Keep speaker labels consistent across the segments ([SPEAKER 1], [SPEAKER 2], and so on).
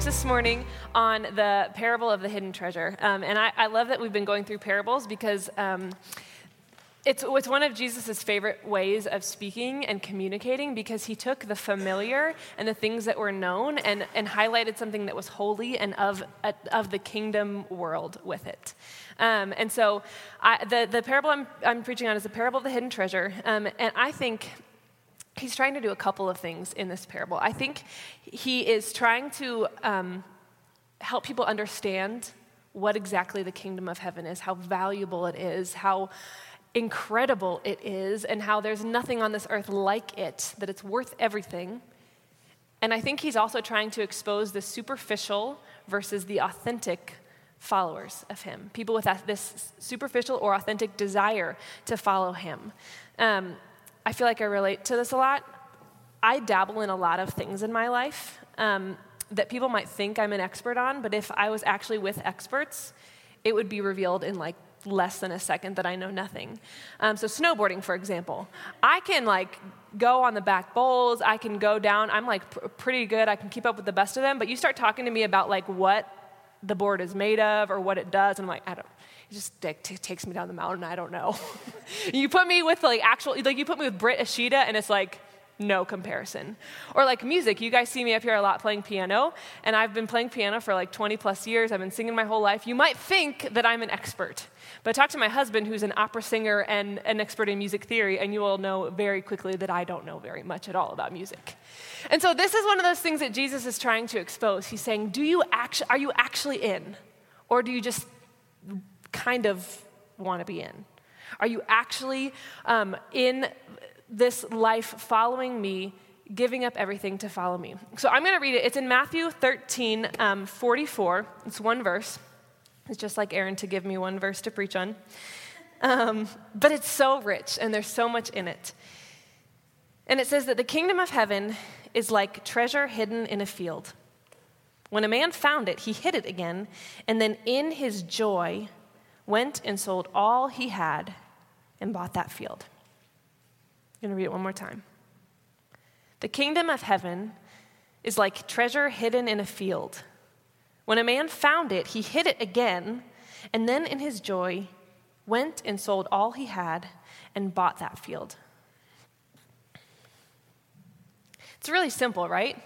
[SPEAKER 1] preach this morning on the parable of the hidden treasure. Um, and I, I, love that we've been going through parables because um, it's, it's one of Jesus' favorite ways of speaking and communicating because he took the familiar and the things that were known and, and highlighted something that was holy and of, of the kingdom world with it. Um, and so I, the, the parable I'm, I'm, preaching on is the parable of the hidden treasure. Um, and I think he's trying to do a couple of things in this parable. I think he is trying to um, help people understand what exactly the kingdom of heaven is, how valuable it is, how incredible it is, and how there's nothing on this earth like it, that it's worth everything. And I think he's also trying to expose the superficial versus the authentic followers of him, people with this superficial or authentic desire to follow him. Um, I feel like I relate to this a lot. I dabble in a lot of things in my life um, that people might think I'm an expert on, but if I was actually with experts, it would be revealed in like less than a second that I know nothing. Um, so snowboarding, for example, I can like go on the back bowls. I can go down. I'm like pr- pretty good. I can keep up with the best of them. But you start talking to me about like what the board is made of or what it does, and I'm like, I don't it just t- takes me down the mountain. I don't know. you put me with like actual, like you put me with Britt Ashita, and it's like no comparison. Or like music, you guys see me up here a lot playing piano, and I've been playing piano for like 20 plus years. I've been singing my whole life. You might think that I'm an expert, but talk to my husband, who's an opera singer and an expert in music theory, and you will know very quickly that I don't know very much at all about music. And so this is one of those things that Jesus is trying to expose. He's saying, "Do you actually are you actually in, or do you just kind of want to be in? Are you actually um, in this life following me, giving up everything to follow me? So I'm going to read it. It's in Matthew 13 um, 44. It's one verse. It's just like Aaron to give me one verse to preach on. Um, but it's so rich and there's so much in it. And it says that the kingdom of heaven is like treasure hidden in a field. When a man found it, he hid it again, and then in his joy, went and sold all he had and bought that field. I'm going to read it one more time. The kingdom of heaven is like treasure hidden in a field. When a man found it, he hid it again, and then in his joy went and sold all he had and bought that field. It's really simple, right?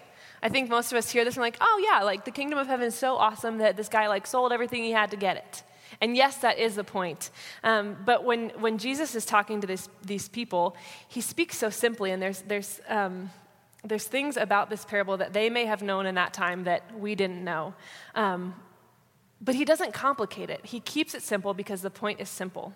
[SPEAKER 1] I think most of us hear this and like, oh yeah, like the kingdom of heaven is so awesome that this guy like sold everything he had to get it. And yes, that is the point. Um, but when, when Jesus is talking to this, these people, he speaks so simply, and there's, there's, um, there's things about this parable that they may have known in that time that we didn't know. Um, but he doesn't complicate it, he keeps it simple because the point is simple.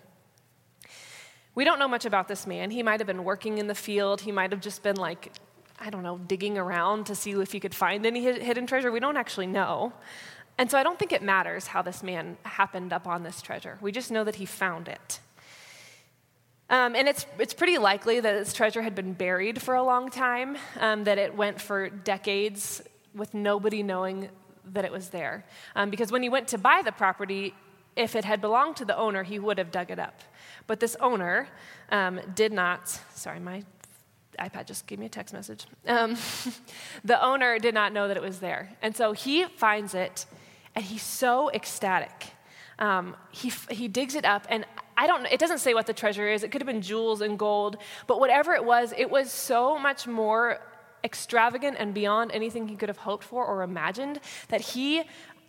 [SPEAKER 1] We don't know much about this man. He might have been working in the field, he might have just been like, I don't know, digging around to see if he could find any hidden treasure. We don't actually know. And so I don't think it matters how this man happened upon this treasure. We just know that he found it. Um, and it's, it's pretty likely that this treasure had been buried for a long time, um, that it went for decades with nobody knowing that it was there. Um, because when he went to buy the property, if it had belonged to the owner, he would have dug it up. But this owner um, did not, sorry, my iPad just gave me a text message. Um, the owner did not know that it was there. And so he finds it and he's so ecstatic. Um, he, he digs it up, and I don't it doesn't say what the treasure is. It could have been jewels and gold, but whatever it was, it was so much more extravagant and beyond anything he could have hoped for or imagined that he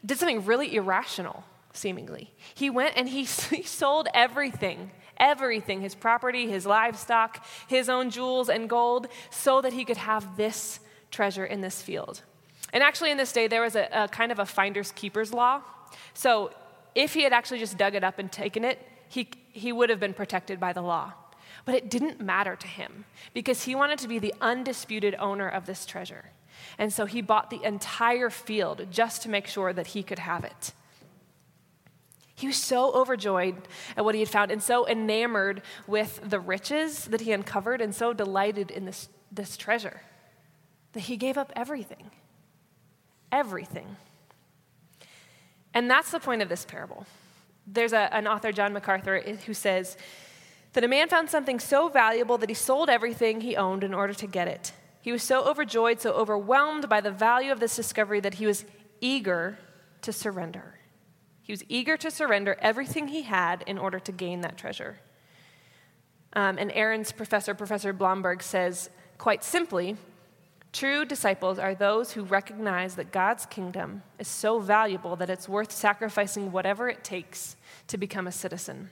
[SPEAKER 1] did something really irrational, seemingly. He went and he, he sold everything everything his property, his livestock, his own jewels and gold so that he could have this treasure in this field. And actually, in this day, there was a, a kind of a finder's keeper's law. So if he had actually just dug it up and taken it, he, he would have been protected by the law. But it didn't matter to him because he wanted to be the undisputed owner of this treasure. And so he bought the entire field just to make sure that he could have it. He was so overjoyed at what he had found and so enamored with the riches that he uncovered and so delighted in this, this treasure that he gave up everything everything. And that's the point of this parable. There's a, an author, John MacArthur, who says that a man found something so valuable that he sold everything he owned in order to get it. He was so overjoyed, so overwhelmed by the value of this discovery that he was eager to surrender. He was eager to surrender everything he had in order to gain that treasure. Um, and Aaron's professor, Professor Blomberg, says quite simply true disciples are those who recognize that God's kingdom is so valuable that it's worth sacrificing whatever it takes to become a citizen.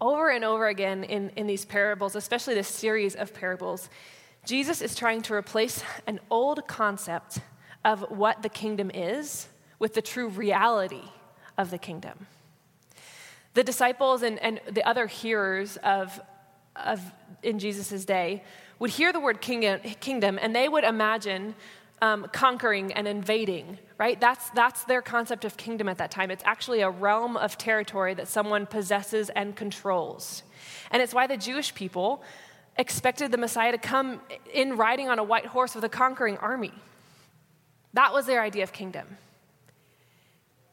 [SPEAKER 1] Over and over again in, in these parables, especially this series of parables, Jesus is trying to replace an old concept of what the kingdom is with the true reality of the kingdom. The disciples and, and the other hearers of, of in Jesus' day would hear the word kingdom, kingdom and they would imagine um, conquering and invading, right? That's, that's their concept of kingdom at that time. It's actually a realm of territory that someone possesses and controls. And it's why the Jewish people expected the Messiah to come in riding on a white horse with a conquering army. That was their idea of kingdom.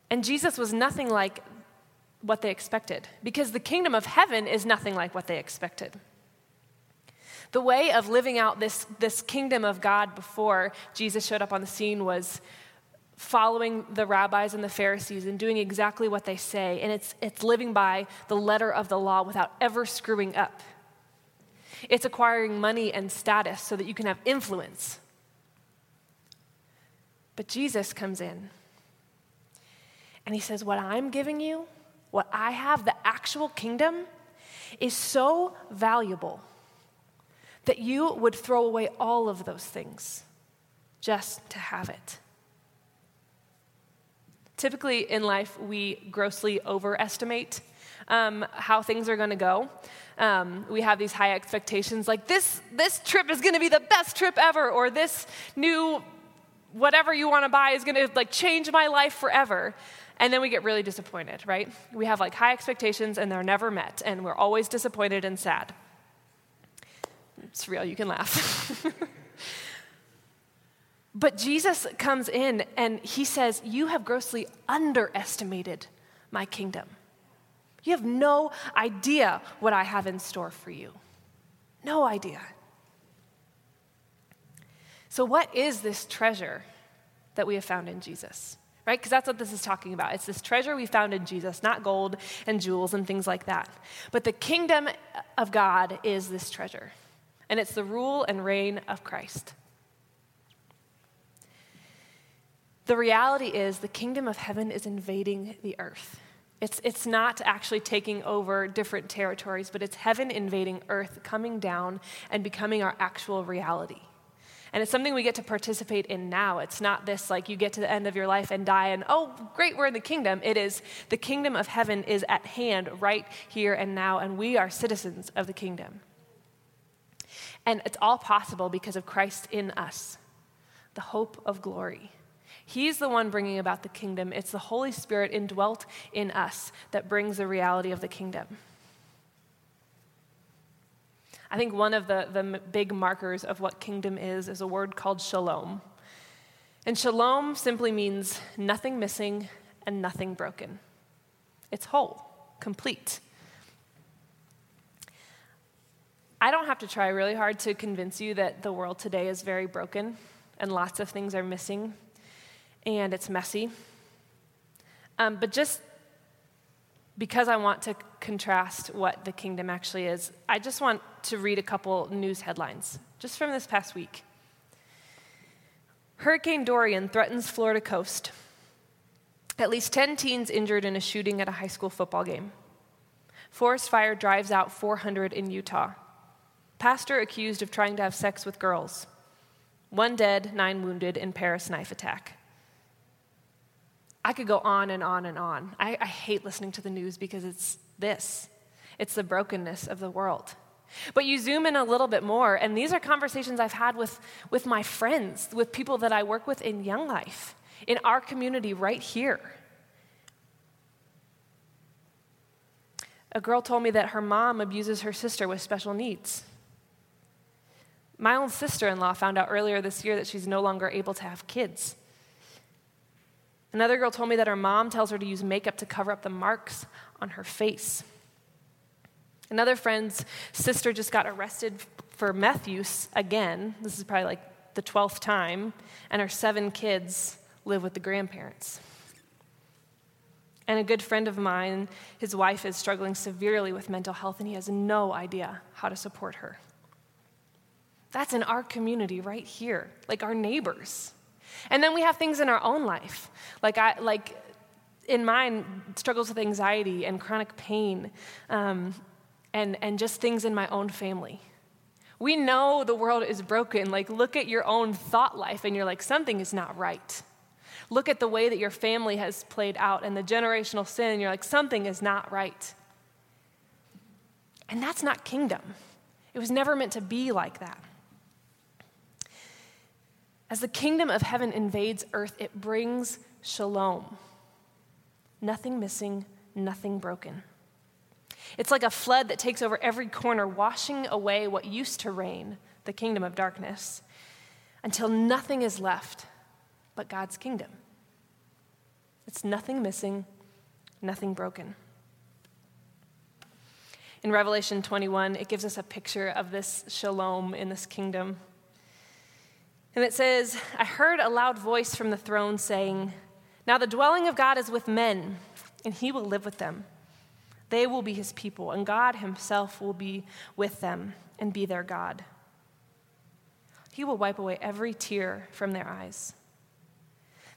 [SPEAKER 1] And Jesus was nothing like what they expected because the kingdom of heaven is nothing like what they expected. The way of living out this, this kingdom of God before Jesus showed up on the scene was following the rabbis and the Pharisees and doing exactly what they say. And it's, it's living by the letter of the law without ever screwing up. It's acquiring money and status so that you can have influence. But Jesus comes in and he says, What I'm giving you, what I have, the actual kingdom, is so valuable that you would throw away all of those things just to have it. Typically in life, we grossly overestimate um, how things are going to go. Um, we have these high expectations like this, this trip is going to be the best trip ever, or this new whatever you want to buy is going to like change my life forever. And then we get really disappointed, right? We have like high expectations and they're never met, and we're always disappointed and sad. It's real, you can laugh. but Jesus comes in and he says, You have grossly underestimated my kingdom. You have no idea what I have in store for you. No idea. So, what is this treasure that we have found in Jesus? Right? Because that's what this is talking about. It's this treasure we found in Jesus, not gold and jewels and things like that. But the kingdom of God is this treasure, and it's the rule and reign of Christ. The reality is, the kingdom of heaven is invading the earth. It's, it's not actually taking over different territories, but it's heaven invading earth, coming down and becoming our actual reality. And it's something we get to participate in now. It's not this like you get to the end of your life and die and, oh, great, we're in the kingdom. It is the kingdom of heaven is at hand right here and now, and we are citizens of the kingdom. And it's all possible because of Christ in us, the hope of glory. He's the one bringing about the kingdom. It's the Holy Spirit indwelt in us that brings the reality of the kingdom. I think one of the, the big markers of what kingdom is is a word called shalom. And shalom simply means nothing missing and nothing broken. It's whole, complete. I don't have to try really hard to convince you that the world today is very broken and lots of things are missing and it's messy. Um, but just because I want to contrast what the kingdom actually is, I just want to read a couple news headlines just from this past week. Hurricane Dorian threatens Florida coast. At least 10 teens injured in a shooting at a high school football game. Forest fire drives out 400 in Utah. Pastor accused of trying to have sex with girls. One dead, nine wounded in Paris knife attack. I could go on and on and on. I, I, hate listening to the news because it's this it's the brokenness of the world. But you zoom in a little bit more, and these are conversations I've had with, with my friends, with people that I work with in Young Life, in our community right here. A girl told me that her mom abuses her sister with special needs. My own sister in law found out earlier this year that she's no longer able to have kids. Another girl told me that her mom tells her to use makeup to cover up the marks on her face. Another friend's sister just got arrested for meth use again. This is probably like the 12th time, and her seven kids live with the grandparents. And a good friend of mine, his wife is struggling severely with mental health, and he has no idea how to support her. That's in our community right here, like our neighbors. And then we have things in our own life. Like, I, like in mine, struggles with anxiety and chronic pain, um, and, and just things in my own family. We know the world is broken. Like, look at your own thought life, and you're like, something is not right. Look at the way that your family has played out and the generational sin, and you're like, something is not right. And that's not kingdom. It was never meant to be like that. As the kingdom of heaven invades earth, it brings shalom. Nothing missing, nothing broken. It's like a flood that takes over every corner, washing away what used to reign, the kingdom of darkness, until nothing is left but God's kingdom. It's nothing missing, nothing broken. In Revelation 21, it gives us a picture of this shalom in this kingdom. And it says, I heard a loud voice from the throne saying, Now the dwelling of God is with men, and he will live with them. They will be his people, and God himself will be with them and be their God. He will wipe away every tear from their eyes.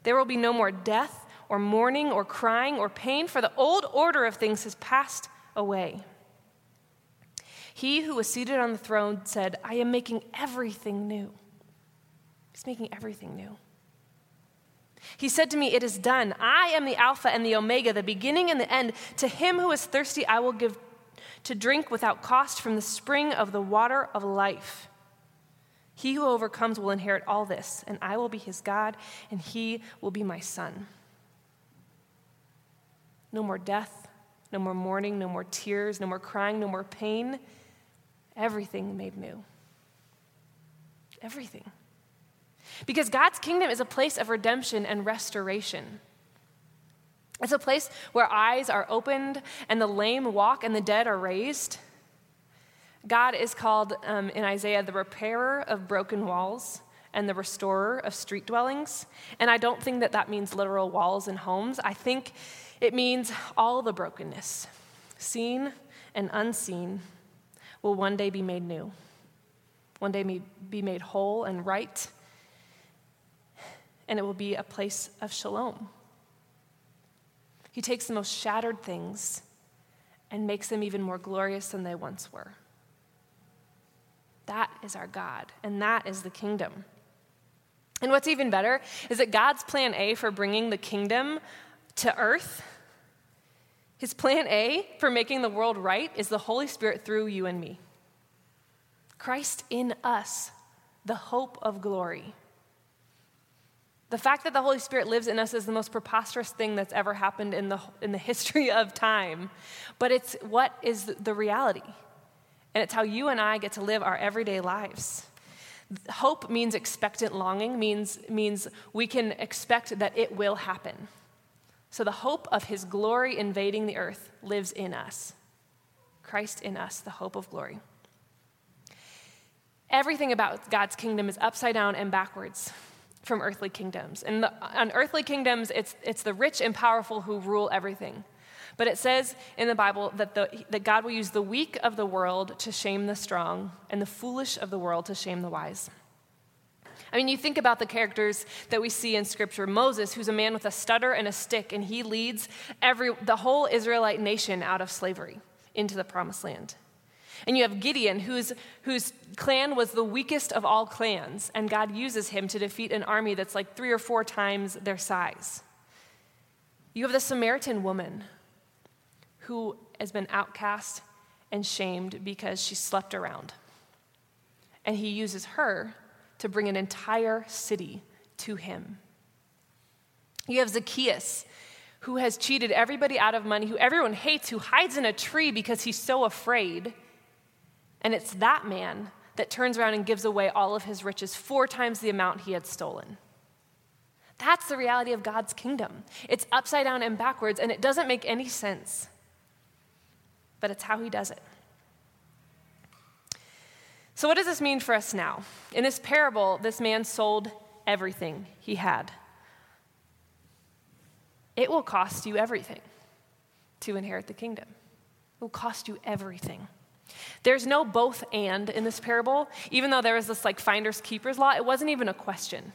[SPEAKER 1] There will be no more death, or mourning, or crying, or pain, for the old order of things has passed away. He who was seated on the throne said, I am making everything new. He's making everything new. He said to me, It is done. I am the Alpha and the Omega, the beginning and the end. To him who is thirsty, I will give to drink without cost from the spring of the water of life. He who overcomes will inherit all this, and I will be his God, and he will be my son. No more death, no more mourning, no more tears, no more crying, no more pain. Everything made new. Everything. Because God's kingdom is a place of redemption and restoration. It's a place where eyes are opened and the lame walk and the dead are raised. God is called um, in Isaiah the repairer of broken walls and the restorer of street dwellings. And I don't think that that means literal walls and homes. I think it means all the brokenness, seen and unseen, will one day be made new, one day be made whole and right and it will be a place of shalom. He takes the most shattered things and makes them even more glorious than they once were. That is our God, and that is the kingdom. And what's even better is that God's plan A for bringing the kingdom to earth, his plan A for making the world right, is the Holy Spirit through you and me. Christ in us, the hope of glory. The fact that the Holy Spirit lives in us is the most preposterous thing that's ever happened in the, in the history of time. But it's what is the reality. And it's how you and I get to live our everyday lives. Hope means expectant longing, means, means we can expect that it will happen. So the hope of his glory invading the earth lives in us. Christ in us, the hope of glory. Everything about God's kingdom is upside down and backwards from earthly kingdoms. And the, on earthly kingdoms, it's, it's the rich and powerful who rule everything. But it says in the Bible that, the, that God will use the weak of the world to shame the strong, and the foolish of the world to shame the wise. I mean, you think about the characters that we see in Scripture. Moses, who's a man with a stutter and a stick, and he leads every, the whole Israelite nation out of slavery into the promised land. And you have Gideon, whose, whose clan was the weakest of all clans, and God uses him to defeat an army that's like three or four times their size. You have the Samaritan woman, who has been outcast and shamed because she slept around. And he uses her to bring an entire city to him. You have Zacchaeus, who has cheated everybody out of money, who everyone hates, who hides in a tree because he's so afraid. And it's that man that turns around and gives away all of his riches, four times the amount he had stolen. That's the reality of God's kingdom. It's upside down and backwards, and it doesn't make any sense. But it's how he does it. So, what does this mean for us now? In this parable, this man sold everything he had. It will cost you everything to inherit the kingdom. It will cost you everything. There's no both and in this parable. Even though there was this like finders keepers law, it wasn't even a question.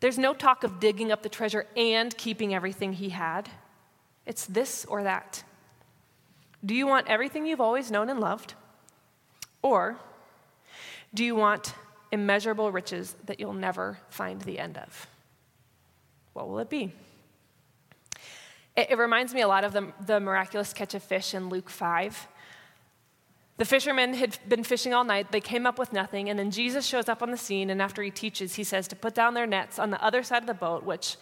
[SPEAKER 1] There's no talk of digging up the treasure and keeping everything he had. It's this or that. Do you want everything you've always known and loved? Or do you want immeasurable riches that you'll never find the end of? What will it be? It, it reminds me a lot of the, the miraculous catch of fish in Luke 5. The fishermen had been fishing all night. They came up with nothing. And then Jesus shows up on the scene. And after he teaches, he says to put down their nets on the other side of the boat, which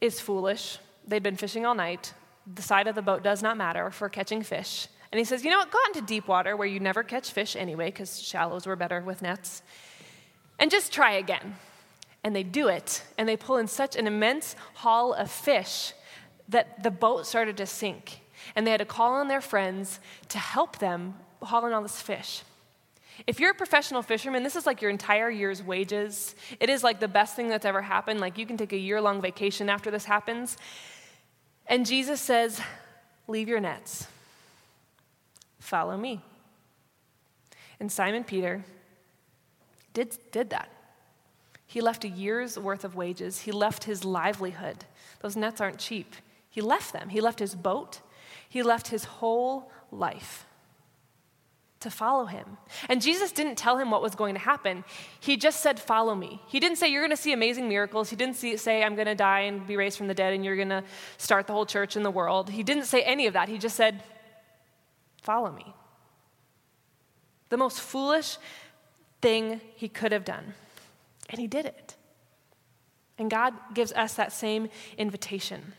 [SPEAKER 1] is foolish. They'd been fishing all night. The side of the boat does not matter for catching fish. And he says, You know what? Go out into deep water where you never catch fish anyway, because shallows were better with nets. And just try again. And they do it. And they pull in such an immense haul of fish that the boat started to sink. And they had to call on their friends to help them hauling all this fish. If you're a professional fisherman, this is like your entire year's wages. It is like the best thing that's ever happened. Like you can take a year long vacation after this happens. And Jesus says, Leave your nets, follow me. And Simon Peter did, did that. He left a year's worth of wages, he left his livelihood. Those nets aren't cheap. He left them. He left his boat, he left his whole life to follow him. And Jesus didn't tell him what was going to happen. He just said, Follow me. He didn't say, You're going to see amazing miracles. He didn't see, say, I'm going to die and be raised from the dead and you're going to start the whole church in the world. He didn't say any of that. He just said, Follow me. The most foolish thing he could have done. And he did it. And God gives us that same invitation.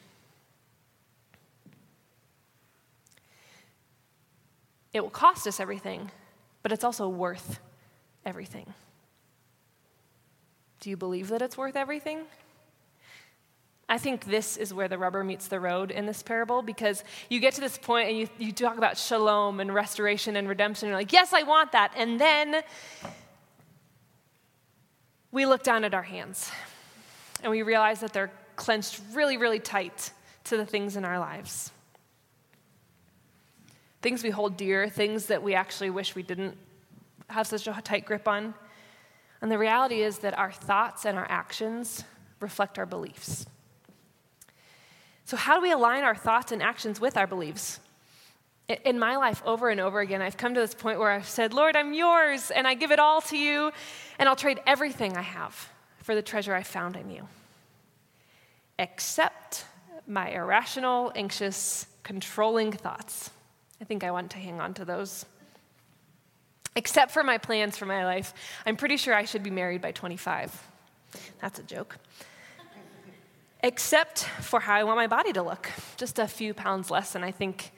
[SPEAKER 1] It will cost us everything, but it's also worth everything. Do you believe that it's worth everything? I think this is where the rubber meets the road in this parable because you get to this point and you, you talk about shalom and restoration and redemption. And you're like, yes, I want that. And then we look down at our hands and we realize that they're clenched really, really tight to the things in our lives things we hold dear, things that we actually wish we didn't have such a tight grip on. And the reality is that our thoughts and our actions reflect our beliefs. So, how do we align our thoughts and actions with our beliefs? In my life, over and over again, I've come to this point where I've said, Lord, I'm yours, and I give it all to you, and I'll trade everything I have for the treasure I found in you, except my irrational, anxious, controlling thoughts. I think I want to hang on to those. Except for my plans for my life, I'm pretty sure I should be married by 25. That's a joke. Except for how I want my body to look, just a few pounds less, and I think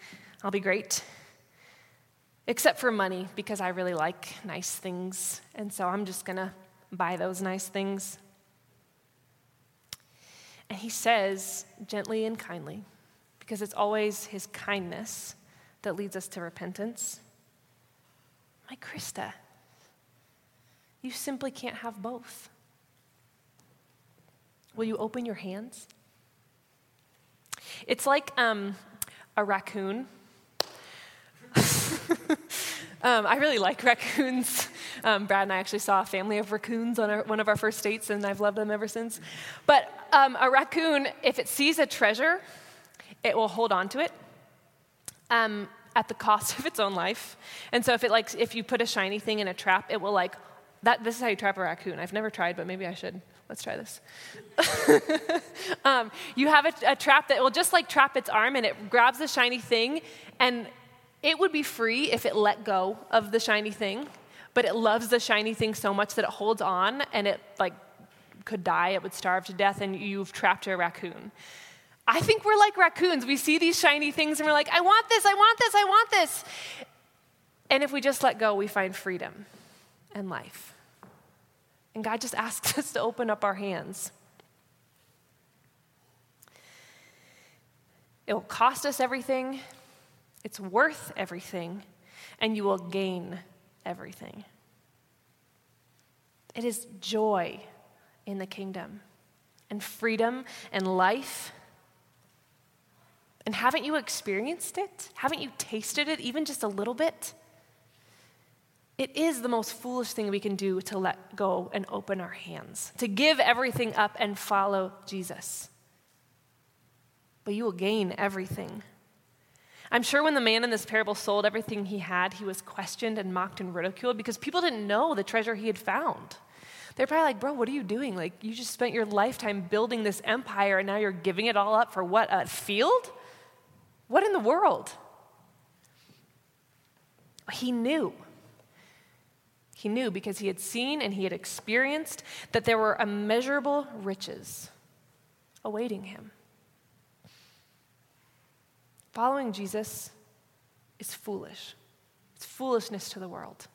[SPEAKER 1] I'll be great. Except for money, because I really like nice things, and so I'm just gonna buy those nice things. And he says, gently and kindly, because it's always his kindness that leads us to repentance. My Krista, you simply can't have both. Will you open your hands? It's like um, a raccoon. um, I really like raccoons. Um, Brad and I actually saw a family of raccoons on our, one of our first dates, and I've loved them ever since. But um, a raccoon, if it sees a treasure, it will hold on to it um, at the cost of its own life. And so if it like if you put a shiny thing in a trap, it will like that. This is how you trap a raccoon. I've never tried, but maybe I should. Let's try this. um, you have a, a trap that will just like trap its arm, and it grabs the shiny thing, and it would be free if it let go of the shiny thing, but it loves the shiny thing so much that it holds on, and it like could die. It would starve to death, and you've trapped a raccoon. I think we're like raccoons. We see these shiny things and we're like, I want this, I want this, I want this. And if we just let go, we find freedom and life. And God just asks us to open up our hands. It will cost us everything, it's worth everything, and you will gain everything. It is joy in the kingdom and freedom and life. And haven't you experienced it? Haven't you tasted it even just a little bit? It is the most foolish thing we can do to let go and open our hands, to give everything up and follow Jesus. But you will gain everything. I'm sure when the man in this parable sold everything he had, he was questioned and mocked and ridiculed because people didn't know the treasure he had found. They're probably like, bro, what are you doing? Like, you just spent your lifetime building this empire and now you're giving it all up for what? A field? What in the world? He knew. He knew because he had seen and he had experienced that there were immeasurable riches awaiting him. Following Jesus is foolish. It's foolishness to the world.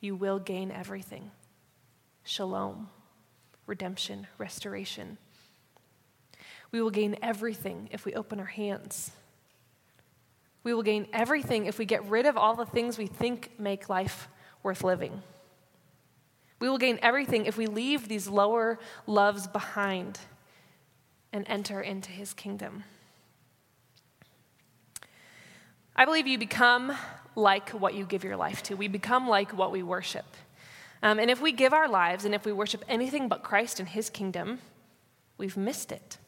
[SPEAKER 1] You will gain everything shalom, redemption, restoration. We will gain everything if we open our hands. We will gain everything if we get rid of all the things we think make life worth living. We will gain everything if we leave these lower loves behind and enter into his kingdom. I believe you become like what you give your life to. We become like what we worship. Um, and if we give our lives and if we worship anything but Christ and his kingdom, we've missed it.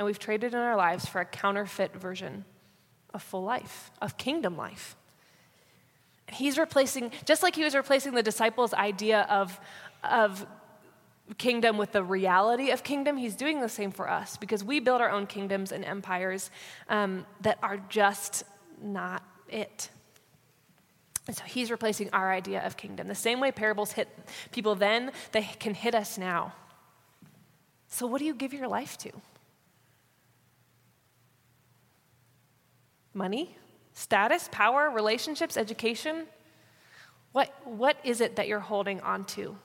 [SPEAKER 1] And we've traded in our lives for a counterfeit version of full life, of kingdom life. He's replacing, just like he was replacing the disciples' idea of, of kingdom with the reality of kingdom, he's doing the same for us because we build our own kingdoms and empires um, that are just not it. And so he's replacing our idea of kingdom. The same way parables hit people then, they can hit us now. So, what do you give your life to? Money? Status? Power? Relationships? Education? What, what is it that you're holding on to?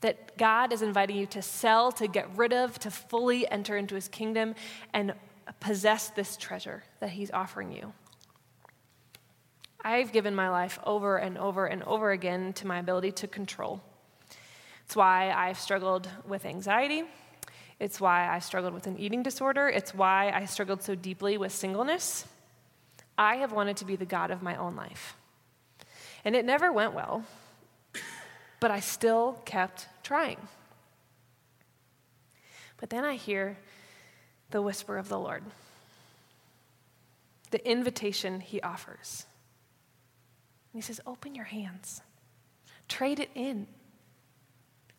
[SPEAKER 1] That God is inviting you to sell, to get rid of, to fully enter into his kingdom and possess this treasure that he's offering you. I've given my life over and over and over again to my ability to control. It's why I've struggled with anxiety. It's why I struggled with an eating disorder. It's why I struggled so deeply with singleness. I have wanted to be the God of my own life. And it never went well, but I still kept trying. But then I hear the whisper of the Lord, the invitation he offers. And he says, Open your hands, trade it in.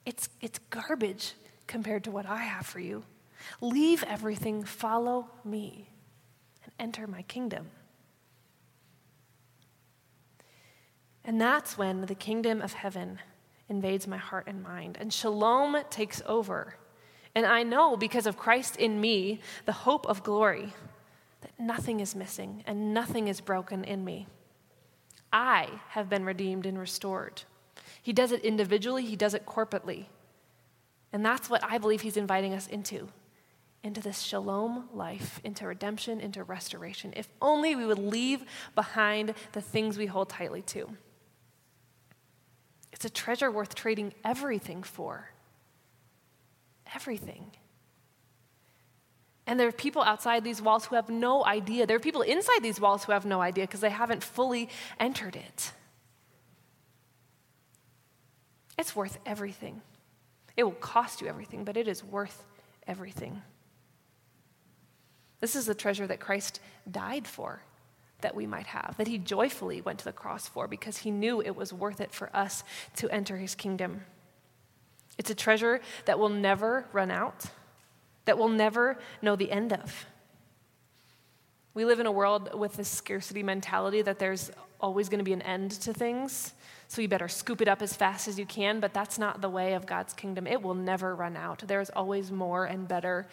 [SPEAKER 1] It's, it's garbage compared to what I have for you. Leave everything, follow me, and enter my kingdom. And that's when the kingdom of heaven invades my heart and mind, and shalom takes over. And I know because of Christ in me, the hope of glory, that nothing is missing and nothing is broken in me. I have been redeemed and restored. He does it individually, he does it corporately. And that's what I believe he's inviting us into into this shalom life, into redemption, into restoration. If only we would leave behind the things we hold tightly to. It's a treasure worth trading everything for. Everything. And there are people outside these walls who have no idea. There are people inside these walls who have no idea because they haven't fully entered it. It's worth everything. It will cost you everything, but it is worth everything. This is the treasure that Christ died for that we might have, that he joyfully went to the cross for because he knew it was worth it for us to enter his kingdom. It's a treasure that will never run out that we'll never know the end of. We live in a world with this scarcity mentality that there's always going to be an end to things, so you better scoop it up as fast as you can, but that's not the way of God's kingdom. It will never run out. There's always more and better.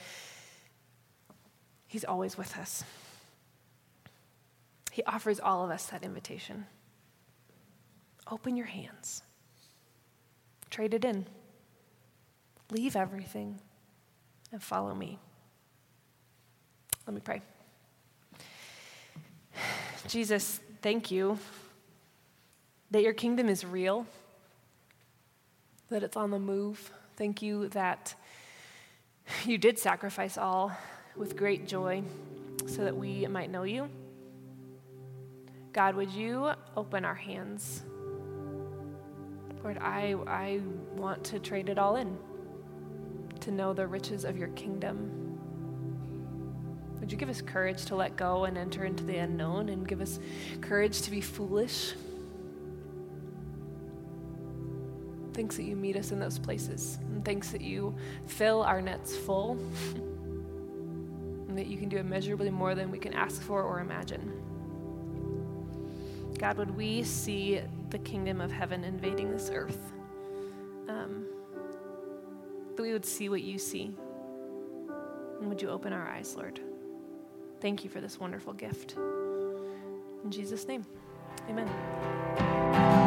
[SPEAKER 1] He's always with us. He offers all of us that invitation. Open your hands, trade it in, leave everything and follow me. Let me pray. Jesus, thank you that your kingdom is real, that it's on the move. Thank you that you did sacrifice all with great joy so that we might know you. God, would you open our hands? Lord, I, I want to trade it all in to know the riches of your kingdom. Would you give us courage to let go and enter into the unknown and give us courage to be foolish? Thanks that you meet us in those places. And thanks that you fill our nets full. and that you can do immeasurably more than we can ask for or imagine. God, would we see the kingdom of heaven invading this earth? Um, that we would see what you see. And would you open our eyes, Lord? Thank you for this wonderful gift. In Jesus' name, amen.